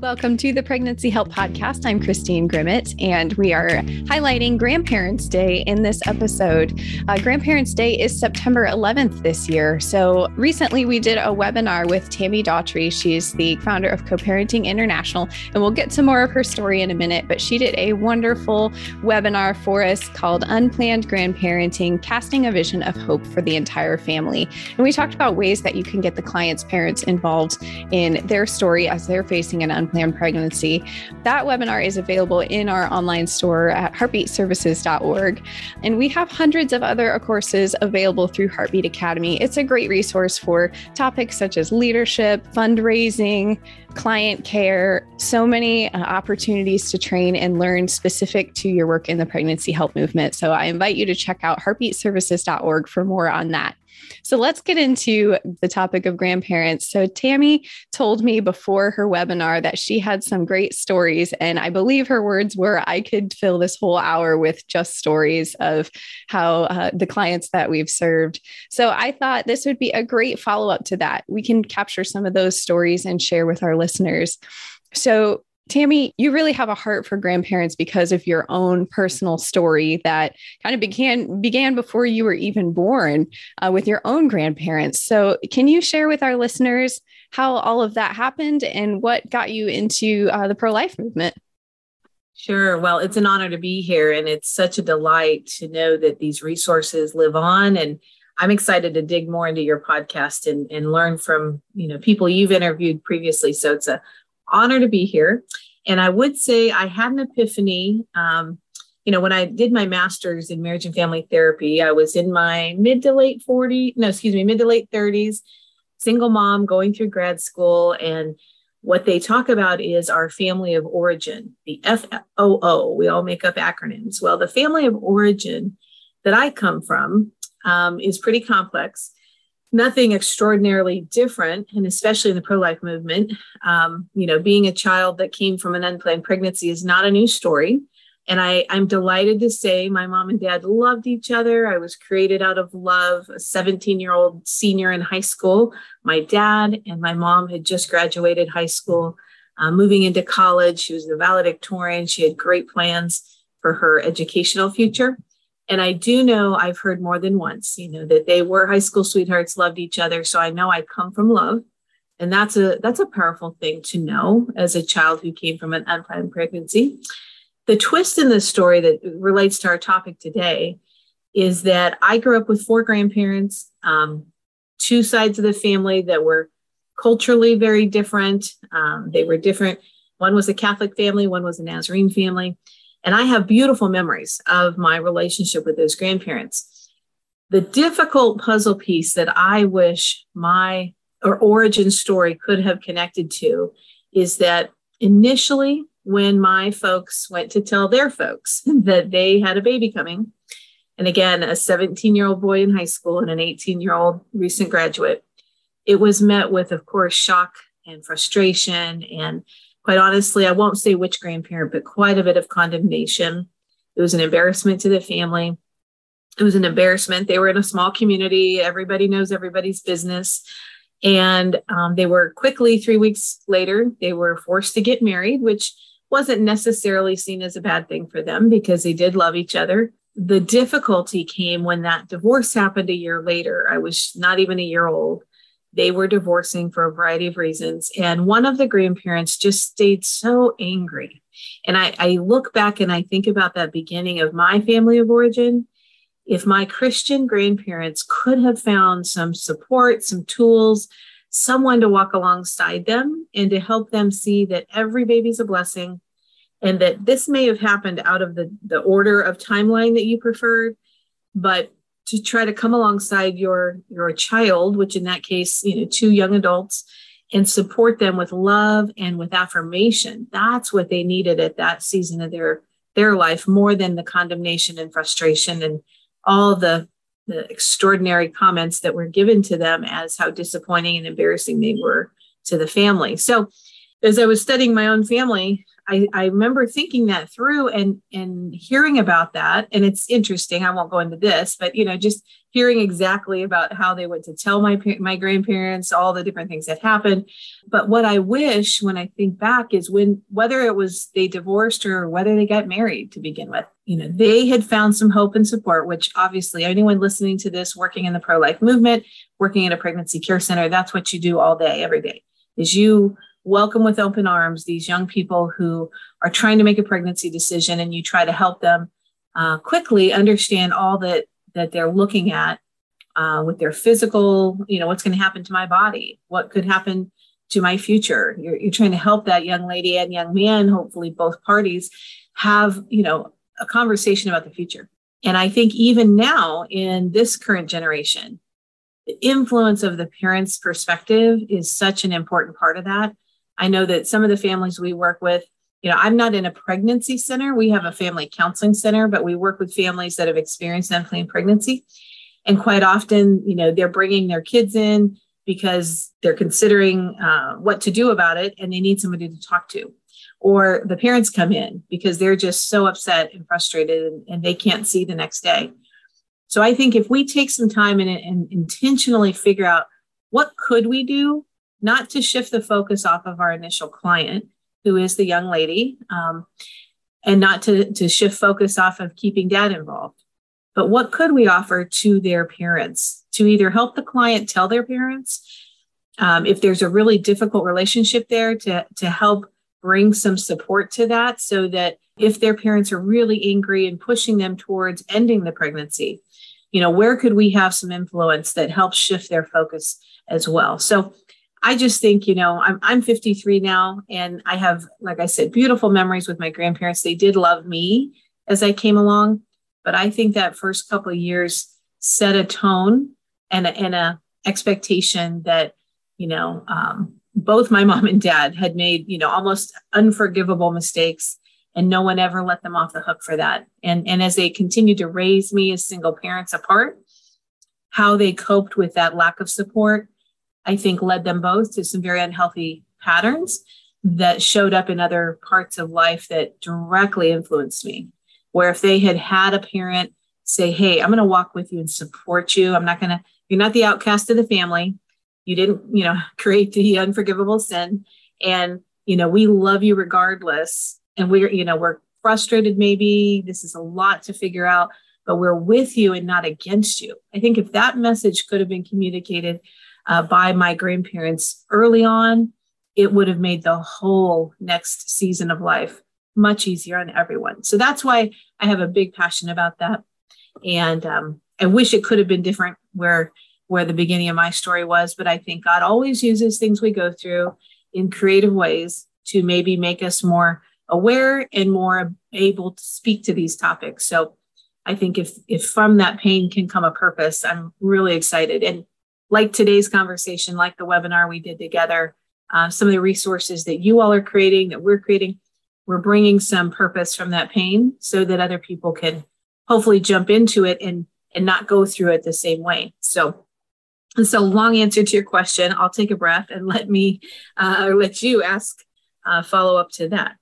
Welcome to the Pregnancy Help Podcast. I'm Christine Grimmett, and we are highlighting Grandparents' Day in this episode. Uh, Grandparents' Day is September 11th this year. So recently we did a webinar with Tammy Daughtry. She's the founder of Co Parenting International, and we'll get to more of her story in a minute. But she did a wonderful webinar for us called Unplanned Grandparenting Casting a Vision of Hope for the Entire Family. And we talked about ways that you can get the client's parents involved in their story as they're facing an unplanned unplanned pregnancy. That webinar is available in our online store at heartbeatservices.org. And we have hundreds of other courses available through Heartbeat Academy. It's a great resource for topics such as leadership, fundraising, client care, so many uh, opportunities to train and learn specific to your work in the pregnancy help movement. So I invite you to check out heartbeatservices.org for more on that. So let's get into the topic of grandparents. So Tammy told me before her webinar that she had some great stories. And I believe her words were I could fill this whole hour with just stories of how uh, the clients that we've served. So I thought this would be a great follow up to that. We can capture some of those stories and share with our listeners. So Tammy, you really have a heart for grandparents because of your own personal story that kind of began began before you were even born uh, with your own grandparents. So, can you share with our listeners how all of that happened and what got you into uh, the pro life movement? Sure. Well, it's an honor to be here, and it's such a delight to know that these resources live on. And I'm excited to dig more into your podcast and, and learn from you know people you've interviewed previously. So it's a honor to be here. And I would say I had an epiphany. Um, you know, when I did my master's in marriage and family therapy, I was in my mid to late 40s, no, excuse me, mid to late 30s, single mom going through grad school. And what they talk about is our family of origin, the FOO. We all make up acronyms. Well, the family of origin that I come from um, is pretty complex nothing extraordinarily different, and especially in the pro life movement. Um, you know, being a child that came from an unplanned pregnancy is not a new story. And I, I'm delighted to say my mom and dad loved each other. I was created out of love, a 17 year old senior in high school. My dad and my mom had just graduated high school, uh, moving into college. She was the valedictorian. She had great plans for her educational future. And I do know I've heard more than once, you know, that they were high school sweethearts, loved each other. So I know I come from love. And that's a that's a powerful thing to know as a child who came from an unplanned pregnancy. The twist in this story that relates to our topic today is that I grew up with four grandparents, um, two sides of the family that were culturally very different. Um, they were different. One was a Catholic family, one was a Nazarene family. And I have beautiful memories of my relationship with those grandparents. The difficult puzzle piece that I wish my or origin story could have connected to is that initially, when my folks went to tell their folks that they had a baby coming, and again, a 17 year old boy in high school and an 18 year old recent graduate, it was met with, of course, shock and frustration and quite honestly, I won't say which grandparent, but quite a bit of condemnation. It was an embarrassment to the family. It was an embarrassment. They were in a small community. Everybody knows everybody's business. And um, they were quickly, three weeks later, they were forced to get married, which wasn't necessarily seen as a bad thing for them because they did love each other. The difficulty came when that divorce happened a year later. I was not even a year old they were divorcing for a variety of reasons. And one of the grandparents just stayed so angry. And I, I, look back and I think about that beginning of my family of origin. If my Christian grandparents could have found some support, some tools, someone to walk alongside them and to help them see that every baby's a blessing and that this may have happened out of the, the order of timeline that you preferred, but to try to come alongside your your child which in that case you know two young adults and support them with love and with affirmation. That's what they needed at that season of their their life more than the condemnation and frustration and all the the extraordinary comments that were given to them as how disappointing and embarrassing they were to the family. So as i was studying my own family I, I remember thinking that through and and hearing about that. And it's interesting. I won't go into this, but you know, just hearing exactly about how they went to tell my my grandparents all the different things that happened. But what I wish when I think back is when whether it was they divorced or whether they got married to begin with, you know, they had found some hope and support, which obviously anyone listening to this working in the pro-life movement, working in a pregnancy care center, that's what you do all day, every day, is you welcome with open arms these young people who are trying to make a pregnancy decision and you try to help them uh, quickly understand all that that they're looking at uh, with their physical you know what's going to happen to my body what could happen to my future. You're, you're trying to help that young lady and young man hopefully both parties have you know a conversation about the future. And i think even now in this current generation the influence of the parents perspective is such an important part of that I know that some of the families we work with, you know, I'm not in a pregnancy center. We have a family counseling center, but we work with families that have experienced unplanned pregnancy. And quite often, you know, they're bringing their kids in because they're considering uh, what to do about it and they need somebody to talk to. Or the parents come in because they're just so upset and frustrated and, and they can't see the next day. So I think if we take some time and, and intentionally figure out what could we do not to shift the focus off of our initial client, who is the young lady, um, and not to, to shift focus off of keeping dad involved. But what could we offer to their parents to either help the client tell their parents um, if there's a really difficult relationship there to, to help bring some support to that so that if their parents are really angry and pushing them towards ending the pregnancy, you know, where could we have some influence that helps shift their focus as well? So I just think, you know, I'm I'm 53 now and I have, like I said, beautiful memories with my grandparents. They did love me as I came along, but I think that first couple of years set a tone and a, and a expectation that, you know, um, both my mom and dad had made, you know, almost unforgivable mistakes and no one ever let them off the hook for that. And and as they continued to raise me as single parents apart, how they coped with that lack of support I think led them both to some very unhealthy patterns that showed up in other parts of life that directly influenced me. Where if they had had a parent say, Hey, I'm going to walk with you and support you, I'm not going to, you're not the outcast of the family. You didn't, you know, create the unforgivable sin. And, you know, we love you regardless. And we're, you know, we're frustrated maybe. This is a lot to figure out, but we're with you and not against you. I think if that message could have been communicated uh, by my grandparents early on, it would have made the whole next season of life much easier on everyone. So that's why I have a big passion about that. And um, I wish it could have been different where where the beginning of my story was, but I think God always uses things we go through in creative ways to maybe make us more aware and more able to speak to these topics. So I think if if from that pain can come a purpose, I'm really excited. And like today's conversation, like the webinar we did together, uh, some of the resources that you all are creating, that we're creating, we're bringing some purpose from that pain so that other people can hopefully jump into it and and not go through it the same way. So, and so long answer to your question. I'll take a breath and let me uh, let you ask uh, follow up to that.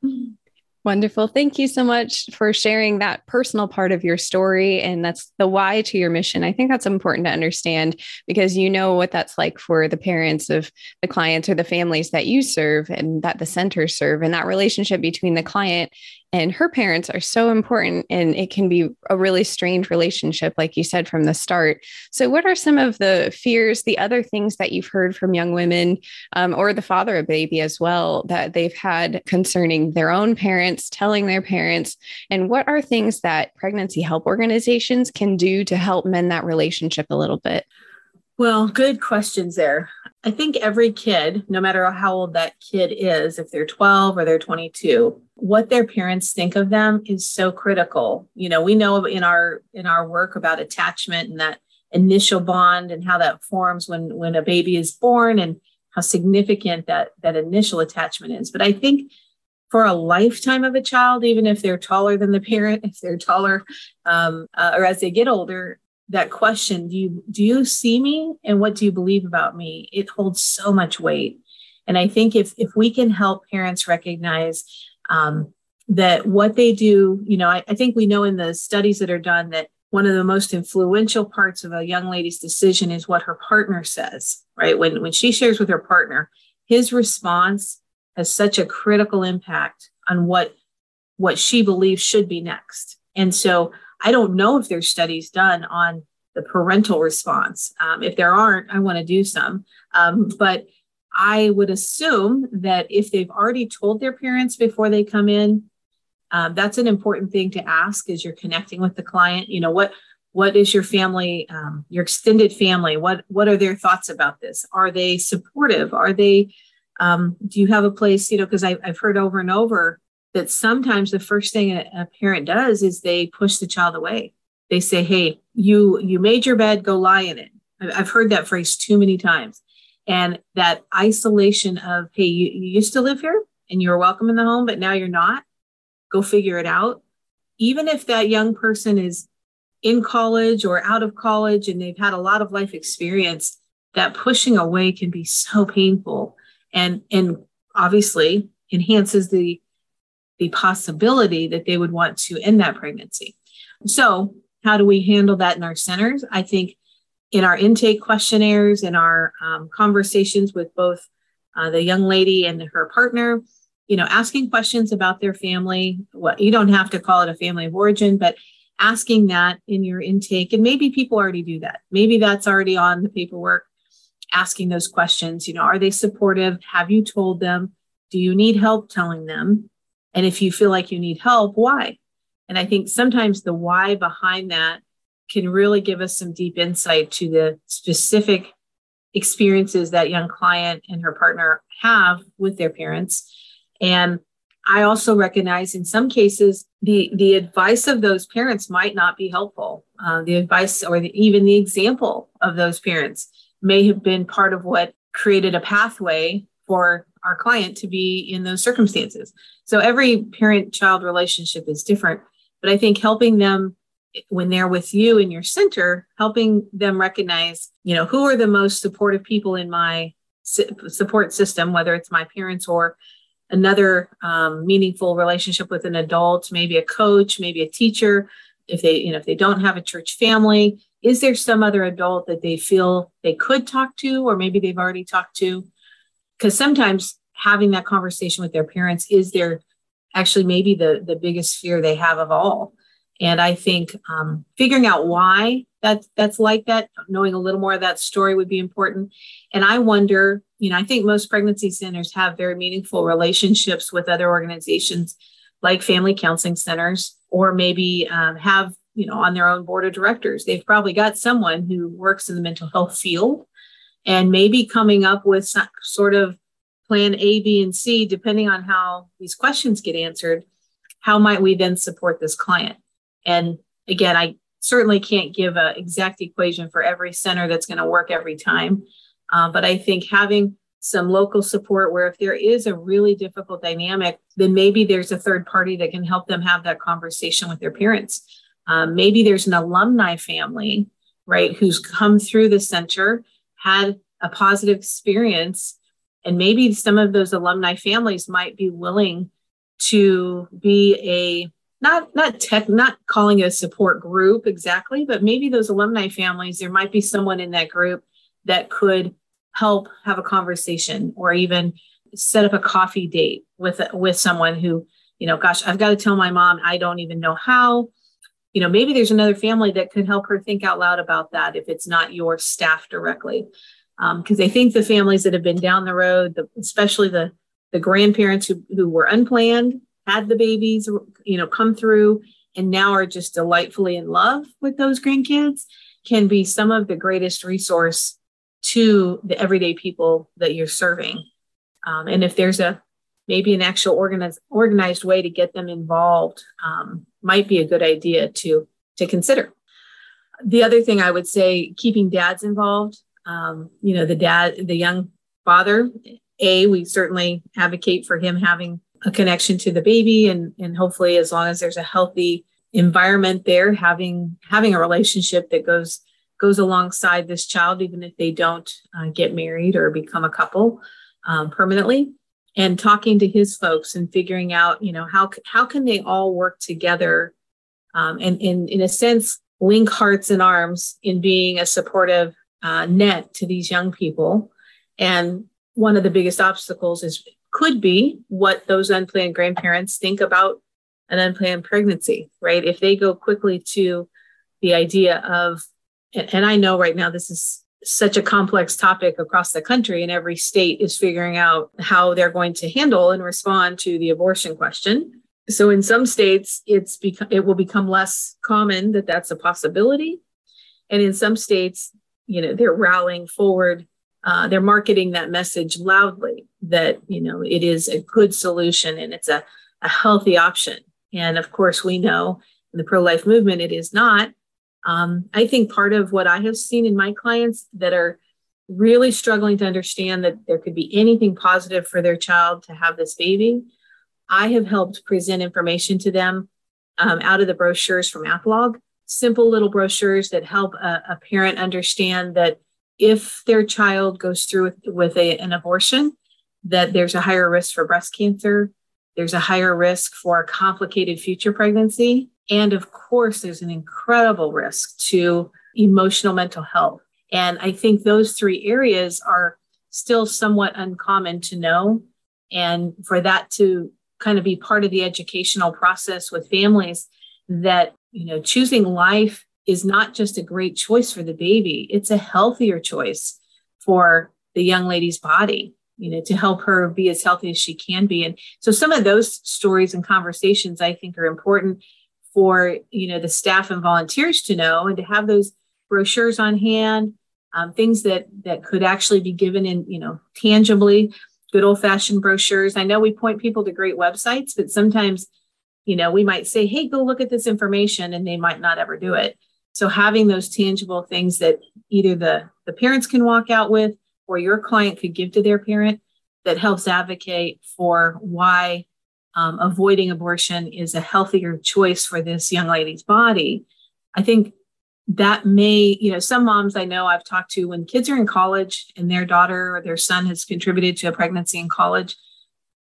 Wonderful. Thank you so much for sharing that personal part of your story. And that's the why to your mission. I think that's important to understand because you know what that's like for the parents of the clients or the families that you serve and that the centers serve. And that relationship between the client and her parents are so important and it can be a really strained relationship like you said from the start. So what are some of the fears the other things that you've heard from young women um, or the father of baby as well that they've had concerning their own parents telling their parents? And what are things that pregnancy help organizations can do to help mend that relationship a little bit? Well, good questions there. I think every kid, no matter how old that kid is, if they're 12 or they're 22, what their parents think of them is so critical. You know, we know in our in our work about attachment and that initial bond and how that forms when when a baby is born and how significant that that initial attachment is. But I think for a lifetime of a child, even if they're taller than the parent, if they're taller, um, uh, or as they get older, that question do you do you see me and what do you believe about me it holds so much weight and i think if if we can help parents recognize Um, that what they do, you know, I, I think we know in the studies that are done that one of the most influential parts of a young lady's decision is what her partner says, right? When, when she shares with her partner, his response has such a critical impact on what what she believes should be next. And so I don't know if there's studies done on the parental response. Um, if there aren't, I want to do some. Um, but I would assume that if they've already told their parents before they come in, um, that's an important thing to ask as you're connecting with the client. You know what what is your family, um, your extended family? What what are their thoughts about this? Are they supportive? Are they um, do you have a place? You know, because I've heard over and over that sometimes the first thing a, a parent does is they push the child away. They say, "Hey, you you made your bed, go lie in it." I've heard that phrase too many times, and that isolation of, "Hey, you, you used to live here and you were welcome in the home, but now you're not." Go figure it out. Even if that young person is in college or out of college and they've had a lot of life experience, that pushing away can be so painful and and obviously enhances the the possibility that they would want to end that pregnancy. So, how do we handle that in our centers? I think in our intake questionnaires, in our um, conversations with both uh, the young lady and her partner, you know, asking questions about their family. What you don't have to call it a family of origin, but asking that in your intake, and maybe people already do that. Maybe that's already on the paperwork. Asking those questions, you know, are they supportive? Have you told them? Do you need help telling them? And if you feel like you need help, why? And I think sometimes the why behind that can really give us some deep insight to the specific experiences that young client and her partner have with their parents. And I also recognize in some cases the the advice of those parents might not be helpful. Uh, the advice or the, even the example of those parents may have been part of what created a pathway for our client to be in those circumstances. So every parent child relationship is different, but I think helping them when they're with you in your center, helping them recognize, you know, who are the most supportive people in my support system, whether it's my parents or another um, meaningful relationship with an adult, maybe a coach, maybe a teacher. If they, you know, if they don't have a church family, is there some other adult that they feel they could talk to, or maybe they've already talked to? Because sometimes having that conversation with their parents is their actually maybe the the biggest fear they have of all. And i think um, figuring out why that that's like that knowing a little more of that story would be important. And i wonder you know i think most pregnancy centers have very meaningful relationships with other organizations like family counseling centers or maybe um, have you know on their own board of directors. They've probably got someone who works in the mental health field and maybe coming up with some sort of plan A, B, and C, depending on how these questions get answered. How might we then support this client? And again, I certainly can't give an exact equation for every center that's going to work every time. Uh, but I think having some local support where if there is a really difficult dynamic, then maybe there's a third party that can help them have that conversation with their parents. Um, maybe there's an alumni family, right, who's come through the center had a positive experience and maybe some of those alumni families might be willing to be a not not tech not calling a support group exactly but maybe those alumni families there might be someone in that group that could help have a conversation or even set up a coffee date with with someone who you know gosh i've got to tell my mom i don't even know how you know maybe there's another family that could help her think out loud about that if it's not your staff directly because um, I think the families that have been down the road, the, especially the the grandparents who, who were unplanned, had the babies, you know, come through and now are just delightfully in love with those grandkids, can be some of the greatest resource to the everyday people that you're serving. Um, and if there's a maybe an actual organized organized way to get them involved, um, might be a good idea to to consider. The other thing I would say, keeping dads involved um, you know, the dad, the young father, A, we certainly advocate for him having a connection to the baby and, and hopefully as long as there's a healthy environment there, having having a relationship that goes goes alongside this child, even if they don't uh, get married or become a couple um, permanently. And talking to his folks and figuring out, you know, how how can they all work together, um, and in in a sense link hearts and arms in being a supportive uh, net to these young people. And one of the biggest obstacles is could be what those unplanned grandparents think about an unplanned pregnancy, right? If they go quickly to the idea of, and I know right now this is such a complex topic across the country, and every state is figuring out how they're going to handle and respond to the abortion question. So in some states, it's become it will become less common that that's a possibility, and in some states, you know, they're rallying forward. Uh, they're marketing that message loudly that you know it is a good solution and it's a, a healthy option. And of course, we know in the pro-life movement it is not. Um, I think part of what I have seen in my clients that are really struggling to understand that there could be anything positive for their child to have this baby, I have helped present information to them um, out of the brochures from Apolog, simple little brochures that help a, a parent understand that if their child goes through with, with a, an abortion, that there's a higher risk for breast cancer, there's a higher risk for a complicated future pregnancy, and of course, there's an incredible risk to emotional mental health. And I think those three areas are still somewhat uncommon to know. And for that to kind of be part of the educational process with families that, you know, choosing life is not just a great choice for the baby, it's a healthier choice for the young lady's body you know to help her be as healthy as she can be. And so some of those stories and conversations i think are important for you know the staff and volunteers to know and to have those brochures on hand um, things that that could actually be given in you know tangibly good old fashioned brochures. I know we point people to great websites but sometimes you know we might say hey go look at this information and they might not ever do it. So having those tangible things that either the the parents can walk out with or your client could give to their parent that helps advocate for why um, avoiding abortion is a healthier choice for this young lady's body. I think that may, you know, some moms I know I've talked to when kids are in college and their daughter or their son has contributed to a pregnancy in college,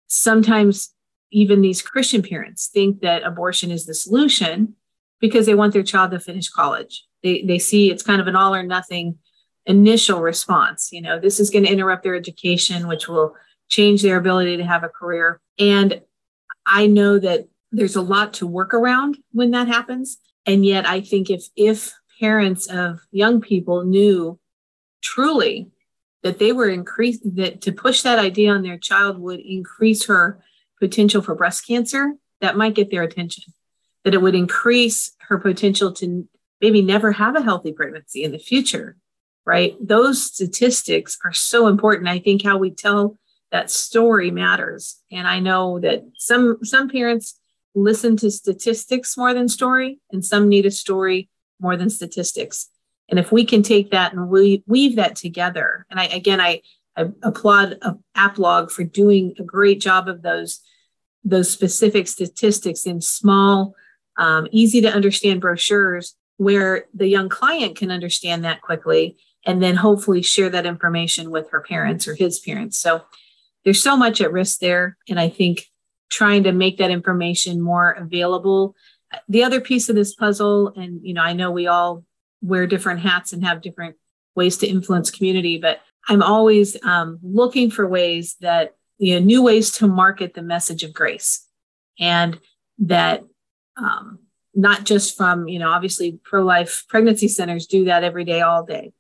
sometimes even these Christian parents think that abortion is the solution because they want their child to finish college. They, they see it's kind of an all or nothing initial response. You know, this is going to interrupt their education, which will change their ability to have a career. And I know that there's a lot to work around when that happens. And yet I think if if parents of young people knew truly that they were increased that to push that idea on their child would increase her potential for breast cancer, that might get their attention. That it would increase her potential to maybe never have a healthy pregnancy in the future, right? Those statistics are so important. I think how we tell that story matters and i know that some some parents listen to statistics more than story and some need a story more than statistics and if we can take that and we weave that together and i again i, I applaud Apolog for doing a great job of those those specific statistics in small um, easy to understand brochures where the young client can understand that quickly and then hopefully share that information with her parents or his parents so there's so much at risk there. And I think trying to make that information more available. The other piece of this puzzle, and you know, I know we all wear different hats and have different ways to influence community, but I'm always um, looking for ways that you know new ways to market the message of grace, and that um, not just from you know obviously pro-life pregnancy centers do that every day, all day,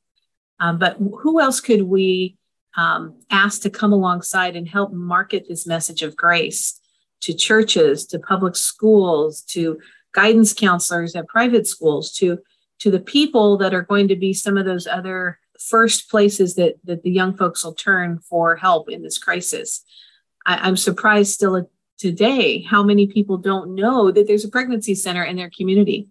um, but who else could we um, asked to come alongside and help market this message of grace to churches, to public schools, to guidance counselors at private schools, to to the people that are going to be some of those other first places that that the young folks will turn for help in this crisis. I, I'm surprised still today how many people don't know that there's a pregnancy center in their community.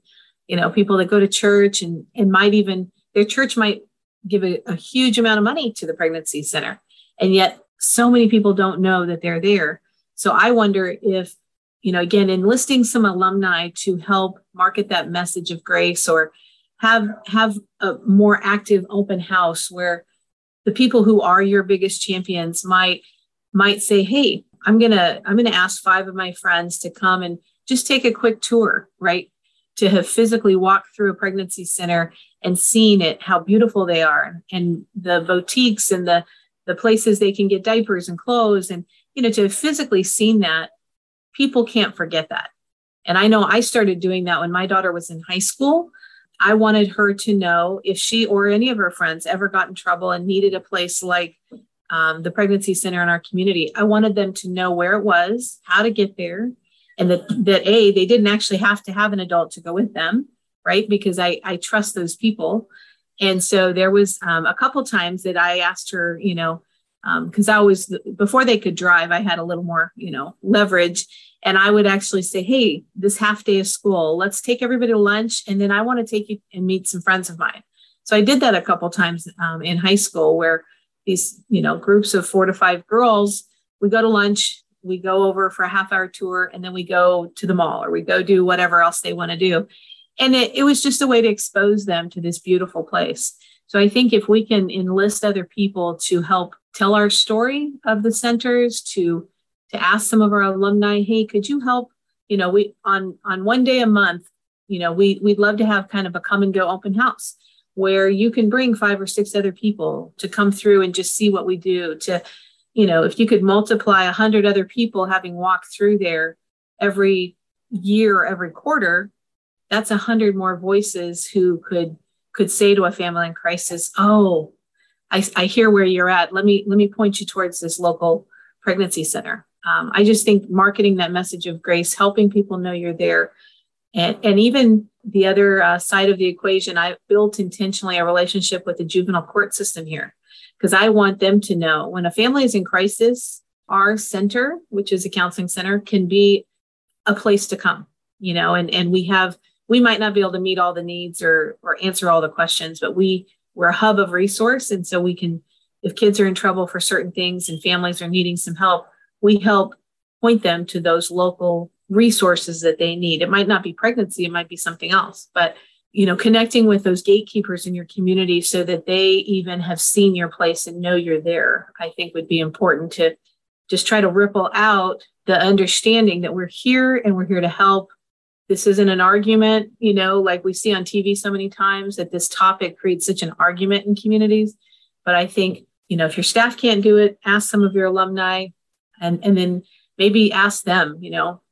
You know, people that go to church and and might even their church might give a, a huge amount of money to the pregnancy center. And yet, so many people don't know that they're there. So I wonder if, you know, again, enlisting some alumni to help market that message of grace or have have a more active open house where the people who are your biggest champions might might say hey I'm gonna I'm gonna ask five of my friends to come and just take a quick tour, right? To have physically walked through a pregnancy center and seeing it, how beautiful they are, and the boutiques and the the places they can get diapers and clothes, and you know, to have physically seen that, people can't forget that. And I know I started doing that when my daughter was in high school. I wanted her to know if she or any of her friends ever got in trouble and needed a place like um, the pregnancy center in our community. I wanted them to know where it was, how to get there, and that that a they didn't actually have to have an adult to go with them, right? Because I I trust those people, and so there was um, a couple times that I asked her, you know, because um, I was before they could drive, I had a little more, you know, leverage, and I would actually say, hey, this half day of school, let's take everybody to lunch, and then I want to take you and meet some friends of mine. So I did that a couple times um, in high school where these you know groups of four to five girls we go to lunch we go over for a half hour tour and then we go to the mall or we go do whatever else they want to do and it, it was just a way to expose them to this beautiful place. So i think if we can enlist other people to help tell our story of the centers to to ask some of our alumni hey could you help? You know we on on one day a month you know we we'd love to have kind of a come and go open house where you can bring five or six other people to come through and just see what we do to you know if you could multiply a hundred other people having walked through there every year every quarter that's a hundred more voices who could could say to a family in crisis oh I, I hear where you're at. Let me let me point you towards this local pregnancy center. Um, i just think marketing that message of grace helping people know you're there. And, and even the other uh, side of the equation, I built intentionally a relationship with the juvenile court system here because I want them to know when a family is in crisis, our center, which is a counseling center, can be a place to come, you know, and, and we have, we might not be able to meet all the needs or, or answer all the questions, but we, we're a hub of resource. And so we can, if kids are in trouble for certain things and families are needing some help, we help point them to those local resources that they need. It might not be pregnancy, it might be something else, but you know, connecting with those gatekeepers in your community so that they even have seen your place and know you're there, I think would be important to just try to ripple out the understanding that we're here and we're here to help. This isn't an argument, you know, like we see on TV so many times that this topic creates such an argument in communities. But I think, you know, if your staff can't do it, ask some of your alumni and, and then maybe ask them, you know,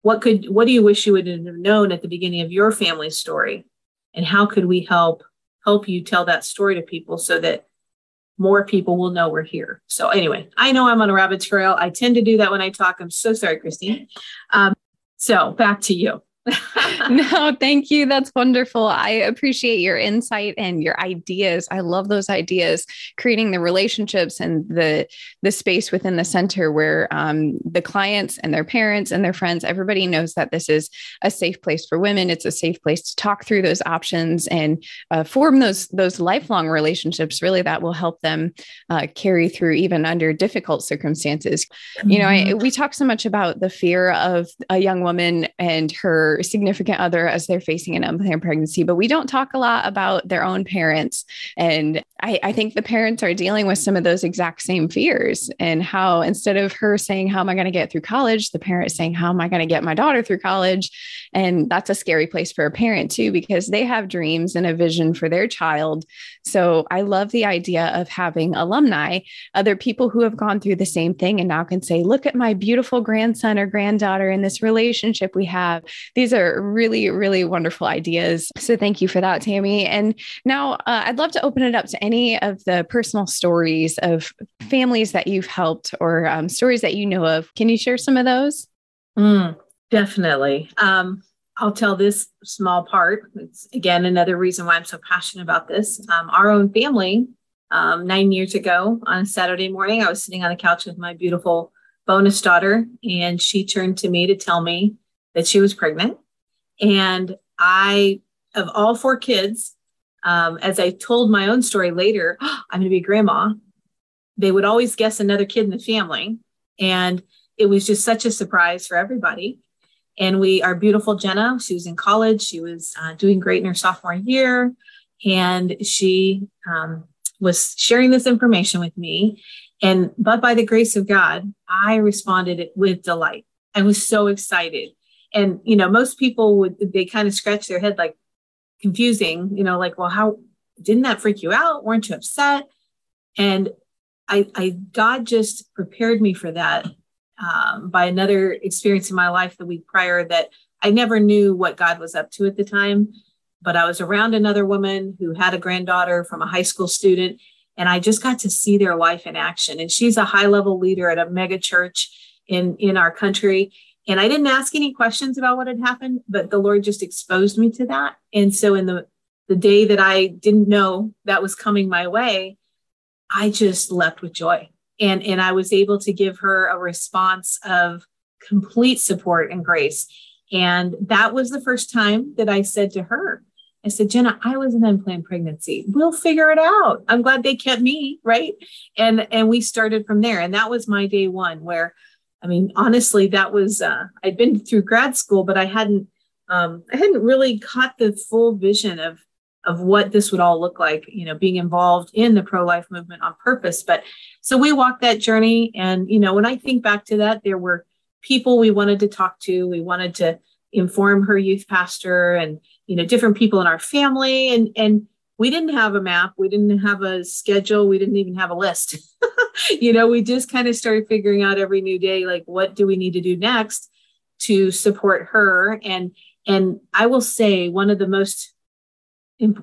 what could what do you wish you would have known at the beginning of your family story? And how could we help help you tell that story to people so that more people will know we're here? So anyway i know i'm on a rabbit trail. I tend to do that when i talk. I'm so sorry christine. Um, so back to you no, thank you. That's wonderful. I appreciate your insight and your ideas. I love those ideas, creating the relationships and the the space within the center where um, the clients and their parents and their friends, everybody knows that this is a safe place for women. It's a safe place to talk through those options and uh, form those those lifelong relationships. Really, that will help them uh, carry through even under difficult circumstances. Mm-hmm. You know, I, mm-hmm. we talk so much about the fear of a young woman and her significant other as they're facing an unplanned pregnancy, but we don't talk a lot about their own parents. And I, I think the parents are dealing with some of those exact same fears and how instead of her saying, How am I going to get through college? the parent saying, How am I going to get my daughter through college? And that's a scary place for a parent too, because they have dreams and a vision for their child. So I love the idea of having alumni, other people who have gone through the same thing and now can say, Look at my beautiful grandson or granddaughter in this relationship we have. These these are really, really wonderful ideas. So thank you for that, Tammy. And now uh, I'd love to open it up to any of the personal stories of families that you've helped or um, stories that you know of. Can you share some of those? Mm, definitely. Um, I'll tell this small part. It's again another reason why I'm so passionate about this. Um, our own family, um, nine years ago on a Saturday morning, I was sitting on the couch with my beautiful bonus daughter, and she turned to me to tell me that she was pregnant. And I, of all four kids, um, as I told my own story later, oh, I'm going to be grandma. They would always guess another kid in the family. And it was just such a surprise for everybody. And we, our beautiful Jenna, she was in college. She was uh, doing great in her sophomore year. And she um, was sharing this information with me. And but by the grace of God, I responded with delight. I was so excited. And you know, most people would they kind of scratch their head like confusing, you know, like, well, how didn't that freak you out? Weren't you upset? And I, I God just prepared me for that um, by another experience in my life the week prior that I never knew what God was up to at the time. But I was around another woman who had a granddaughter from a high school student, and I just got to see their life in action. And she's a high level leader at a mega church in in our country. And I didn't ask any questions about what had happened, but the Lord just exposed me to that. And so in the the day that I didn't know that was coming my way, I just left with joy. And, and I was able to give her a response of complete support and grace. And that was the first time that I said to her, I said, Jenna, I was an unplanned pregnancy. We'll figure it out. I'm glad they kept me, right? And and we started from there. And that was my day one where I mean, honestly, that was uh, I'd been through grad school, but I hadn't um, I hadn't really caught the full vision of of what this would all look like, you know, being involved in the pro life movement on purpose. But so we walked that journey. And, you know, when I think back to that, there were people we wanted to talk to. We wanted to inform her youth pastor and, you know, different people in our family. And, and, we didn't have a map. We didn't have a schedule. We didn't even have a list. you know, we just kind of started figuring out every new day, like, what do we need to do next to support her? And, and I will say one of the most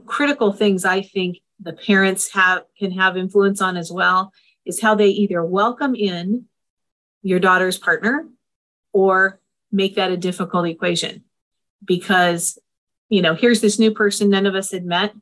critical things I think the parents have can have influence on as well is how they either welcome in your daughter's partner or make that a difficult equation because you know here's this new person none of us had met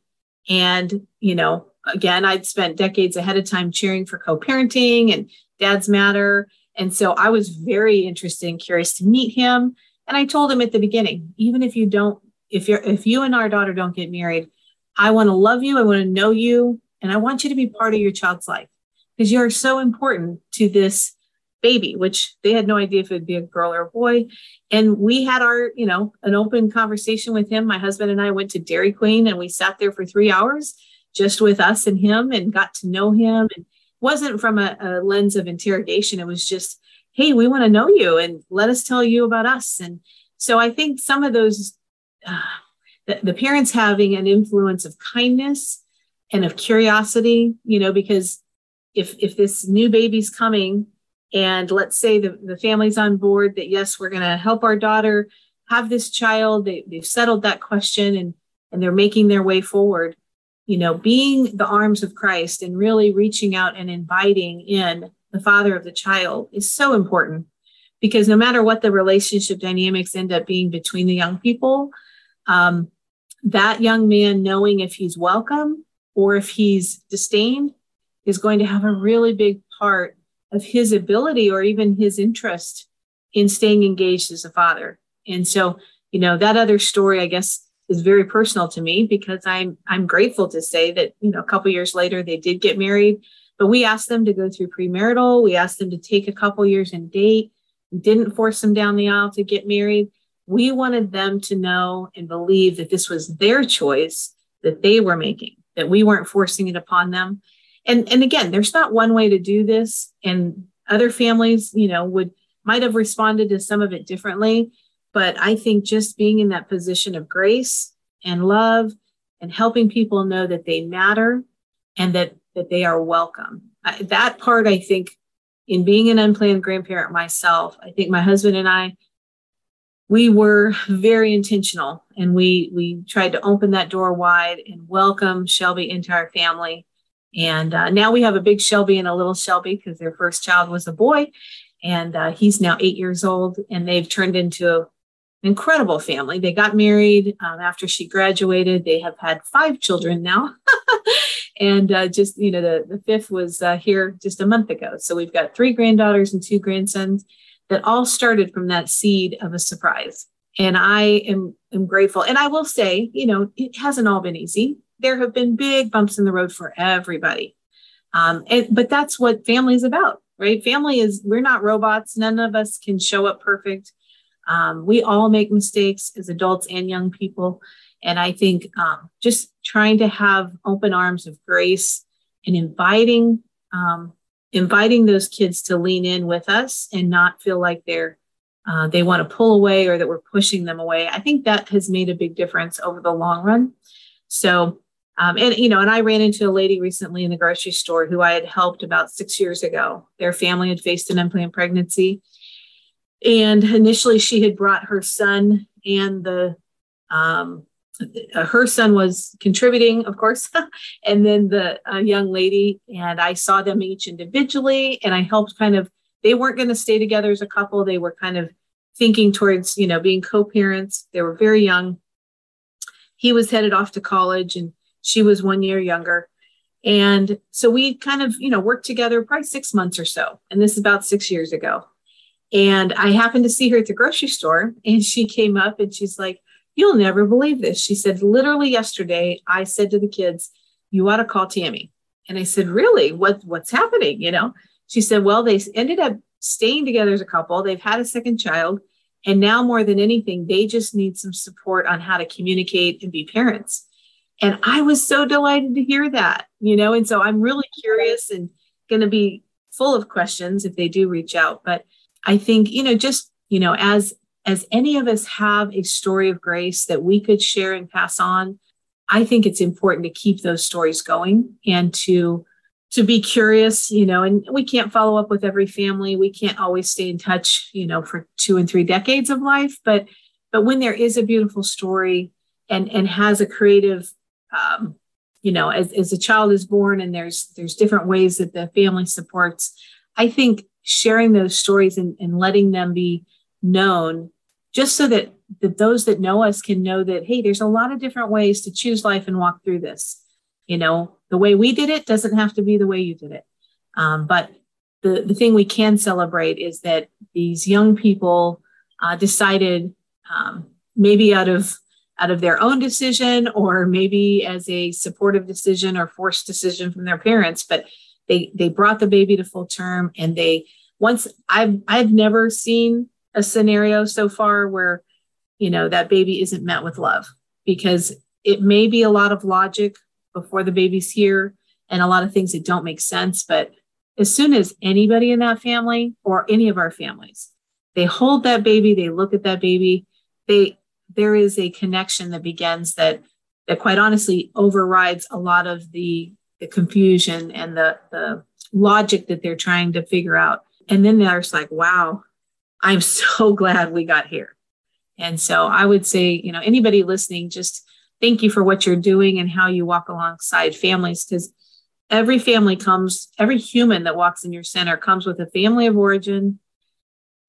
and you know again i'd spent decades ahead of time cheering for co-parenting and dads matter. And so i was very interested and curious to meet him. And i told him at the beginning even if you don't if you're if you and our daughter don't get married i want to love you. I want to know you. And i want you to be part of your child's life because you're so important to this baby which they had no idea if it'd be a girl or a boy. And we had our you know an open conversation with him. My husband and i went to dairy queen and we sat there for three hours just with us and him and got to know him. And wasn't from a, a lens of interrogation. It was just hey we want to know you and let us tell you about us. And so i think some of those uh, the, the parents having an influence of kindness and of curiosity, you know, because if if this new baby's coming and let's say the, the family's on board that yes, we're going to help our daughter have this child, they, they've settled that question and and they're making their way forward, you know, being the arms of Christ and really reaching out and inviting in the father of the child is so important. Because no matter what the relationship dynamics end up being between the young people, um, that young man knowing if he's welcome or if he's disdained is going to have a really big part of his ability or even his interest in staying engaged as a father. And so, you know, that other story, I guess, is very personal to me because I'm I'm grateful to say that, you know, a couple years later they did get married, but we asked them to go through premarital. We asked them to take a couple years and date. We didn't force them down the aisle to get married. We wanted them to know and believe that this was their choice that they were making, that we weren't forcing it upon them. And, and again, there's not one way to do this. And other families, you know, would might have responded to some of it differently. But I think just being in that position of grace and love and helping people know that they matter and that that they are welcome. I, that part, I think, in being an unplanned grandparent myself, I think my husband and I we were very intentional and we we tried to open that door wide and welcome Shelby into our family. And uh, now we have a big Shelby and a little Shelby because their first child was a boy, and uh, he's now eight years old. And they've turned into an incredible family. They got married um, after she graduated. They have had five children now, and uh, just you know the the fifth was uh, here just a month ago. So we've got three granddaughters and two grandsons that all started from that seed of a surprise. And I am, am grateful. And I will say, you know, it hasn't all been easy. There have been big bumps in the road for everybody. Um, and, but that's what family is about, right? Family is, we're not robots. None of us can show up perfect. Um, we all make mistakes as adults and young people. And I think um, just trying to have open arms of grace and inviting um, inviting those kids to lean in with us and not feel like they're uh, they want to pull away or that we're pushing them away. I think that has made a big difference over the long run. So, um, and you know, and I ran into a lady recently in the grocery store who I had helped about six years ago. Their family had faced an unplanned pregnancy, and initially she had brought her son and the um, uh, her son was contributing, of course, and then the uh, young lady, and I saw them each individually, and I helped kind of. They weren't going to stay together as a couple. They were kind of thinking towards, you know, being co-parents. They were very young. He was headed off to college, and she was one year younger. And so we kind of, you know, worked together probably six months or so. And this is about six years ago. And I happened to see her at the grocery store, and she came up and she's like, You'll never believe this. She said, literally yesterday, I said to the kids, You ought to call Tammy. And I said, Really? What what's happening? You know? She said, Well, they ended up staying together as a couple. They've had a second child. And now more than anything, they just need some support on how to communicate and be parents. And I was so delighted to hear that, you know. And so I'm really curious and going to be full of questions if they do reach out. But I think, you know, just, you know, as as any of us have a story of grace that we could share and pass on, I think it's important to keep those stories going and to to be curious, you know, and we can't follow up with every family. We can't always stay in touch, you know, for two and three decades of life. But but when there is a beautiful story and and has a creative um, you know, as, as a child is born and there's there's different ways that the family supports, I think sharing those stories and, and letting them be known just so that, that those that know us can know that hey there's a lot of different ways to choose life and walk through this. You know the way we did it doesn't have to be the way you did it. Um, but the, the thing we can celebrate is that these young people uh, decided um, maybe out of out of their own decision or maybe as a supportive decision or forced decision from their parents but they they brought the baby to full term and they once i've i've never seen a scenario so far where you know that baby isn't met with love because it may be a lot of logic before the baby's here and a lot of things that don't make sense but as soon as anybody in that family or any of our families they hold that baby they look at that baby they there is a connection that begins that that quite honestly overrides a lot of the the confusion and the the logic that they're trying to figure out and then they're just like wow I'm so glad we got here. And so I would say, you know, anybody listening, just thank you for what you're doing and how you walk alongside families because every family comes, every human that walks in your center comes with a family of origin,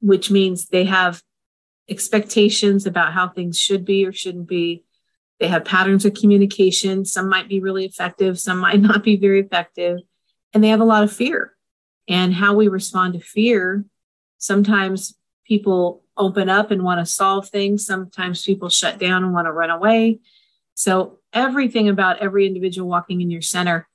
which means they have expectations about how things should be or shouldn't be. They have patterns of communication. Some might be really effective, some might not be very effective. And they have a lot of fear. And how we respond to fear sometimes people open up and want to solve things. Sometimes people shut down and want to run away. So everything about every individual walking in your center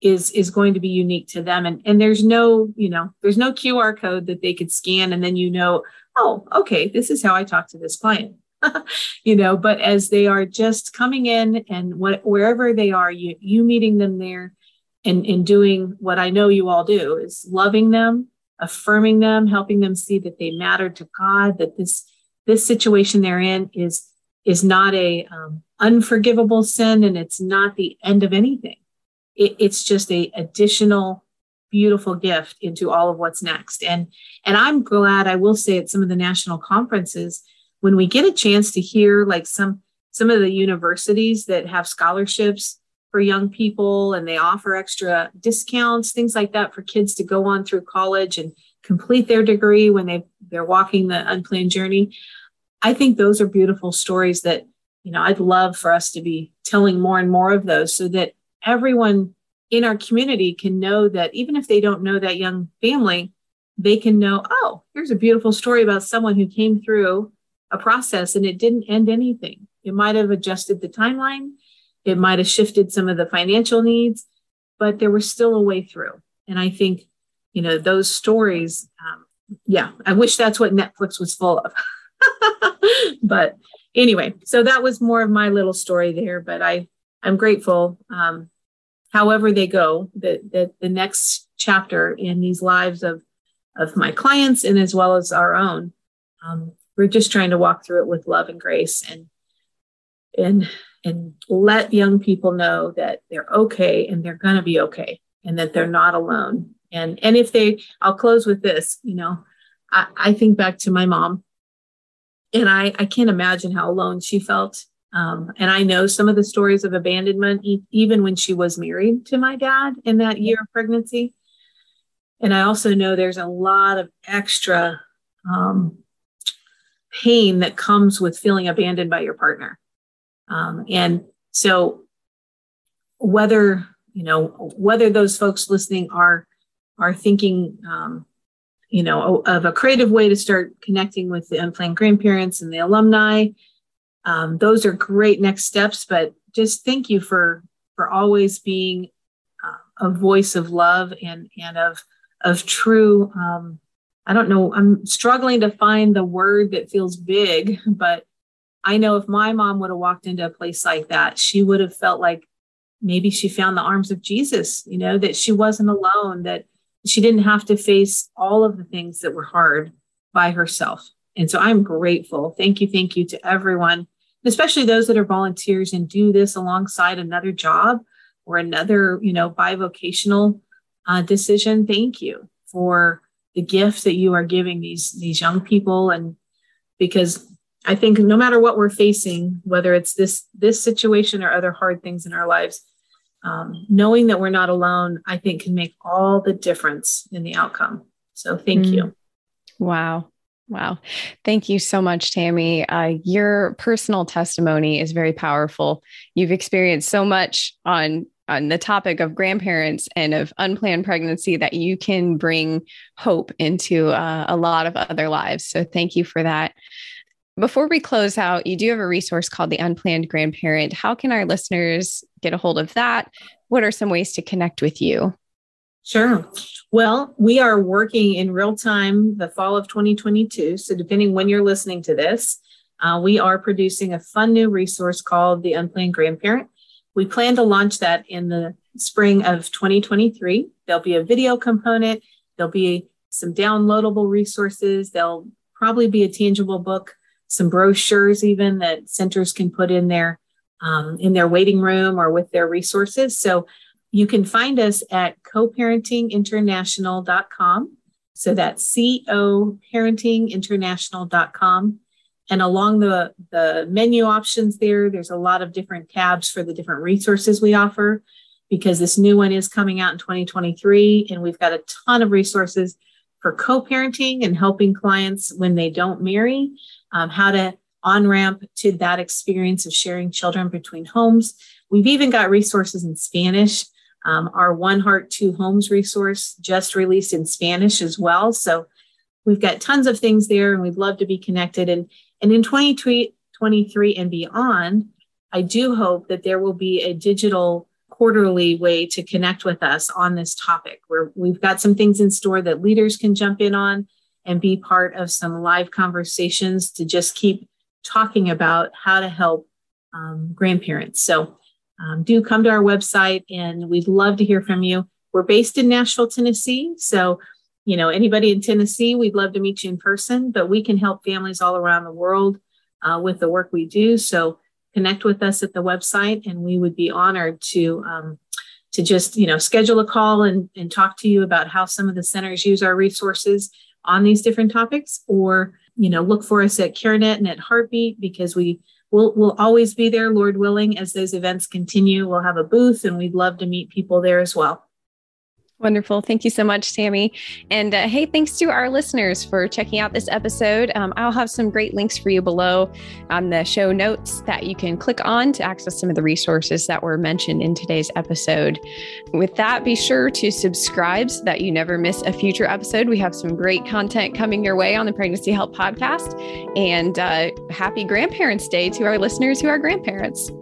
is is going to be unique to them and and there's no you know there's no qr code that they could scan and then you know oh okay this is how i talk to this client you know but as they are just coming in and what, wherever they are you you meeting them there and and doing what i know you all do is loving them affirming them, helping them see that they matter to God, that this this situation they're in is is not a um, unforgivable sin and it's not the end of anything. It, it's just a additional beautiful gift into all of what's next. And and I'm glad I will say at some of the national conferences when we get a chance to hear like some some of the universities that have scholarships for young people and they offer extra discounts, things like that for kids to go on through college and complete their degree when they they're walking the unplanned journey. I think those are beautiful stories that, you know, I'd love for us to be telling more and more of those so that everyone in our community can know that even if they don't know that young family, they can know, oh, here's a beautiful story about someone who came through a process and it didn't end anything. It might have adjusted the timeline, it might have shifted some of the financial needs, but there was still a way through. And I think, you know, those stories, um, yeah, I wish that's what Netflix was full of. but anyway, so that was more of my little story there. But I, I'm grateful. Um, however they go, that the, the next chapter in these lives of of my clients and as well as our own. Um, we're just trying to walk through it with love and grace and and and let young people know that they're okay and they're going to be okay and that they're not alone and and if they i'll close with this you know i, I think back to my mom and i i can't imagine how alone she felt um, and i know some of the stories of abandonment e- even when she was married to my dad in that year of pregnancy. And i also know there's a lot of extra um, pain that comes with feeling abandoned by your partner. Um, and so whether you know whether those folks listening are are thinking um, you know of a creative way to start connecting with the unplanned grandparents and the alumni um, those are great next steps but just thank you for for always being uh, a voice of love and and of of true um, i don't know i'm struggling to find the word that feels big but I know if my mom would have walked into a place like that, she would have felt like maybe she found the arms of Jesus, you know, that she wasn't alone, that she didn't have to face all of the things that were hard by herself. And so I'm grateful. Thank you. Thank you to everyone, especially those that are volunteers and do this alongside another job or another, you know, bivocational uh, decision. Thank you for the gift that you are giving these these young people and because I think no matter what we're facing, whether it's this this situation or other hard things in our lives, um, knowing that we're not alone, I think can make all the difference in the outcome. So thank mm. you. Wow. Wow. Thank you so much, Tammy. Uh, your personal testimony is very powerful. You've experienced so much on on the topic of grandparents and of unplanned pregnancy that you can bring hope into uh, a lot of other lives. So thank you for that. Before we close out, you do have a resource called the Unplanned Grandparent. How can our listeners get a hold of that? What are some ways to connect with you? Sure. Well, we are working in real time the fall of 2022. So, depending when you're listening to this, uh, we are producing a fun new resource called the Unplanned Grandparent. We plan to launch that in the spring of 2023. There'll be a video component, there'll be some downloadable resources, there'll probably be a tangible book some brochures even that centers can put in their um, in their waiting room or with their resources. So you can find us at coparentinginternational.com. So that's co parentinginternational.com. And along the, the menu options there, there's a lot of different tabs for the different resources we offer because this new one is coming out in 2023. And we've got a ton of resources for co parenting and helping clients when they don't marry, um, how to on ramp to that experience of sharing children between homes. We've even got resources in Spanish. Um, our One Heart, Two Homes resource just released in Spanish as well. So we've got tons of things there and we'd love to be connected. And, and in 2023 and beyond, I do hope that there will be a digital quarterly way to connect with us on this topic where we've got some things in store that leaders can jump in on and be part of some live conversations to just keep talking about how to help um, grandparents. So um, do come to our website and we'd love to hear from you. We're based in Nashville, Tennessee. So, you know, anybody in Tennessee, we'd love to meet you in person, but we can help families all around the world uh, with the work we do. So connect with us at the website and we would be honored to um, to just you know schedule a call and, and talk to you about how some of the centers use our resources on these different topics or you know look for us at carenet and at heartbeat because we will we'll always be there lord willing as those events continue. We'll have a booth and we'd love to meet people there as well Wonderful. Thank you so much, Tammy. And uh, hey, thanks to our listeners for checking out this episode. Um, I'll have some great links for you below on the show notes that you can click on to access some of the resources that were mentioned in today's episode. With that, be sure to subscribe so that you never miss a future episode. We have some great content coming your way on the Pregnancy Help podcast. And uh, happy Grandparents' Day to our listeners who are grandparents.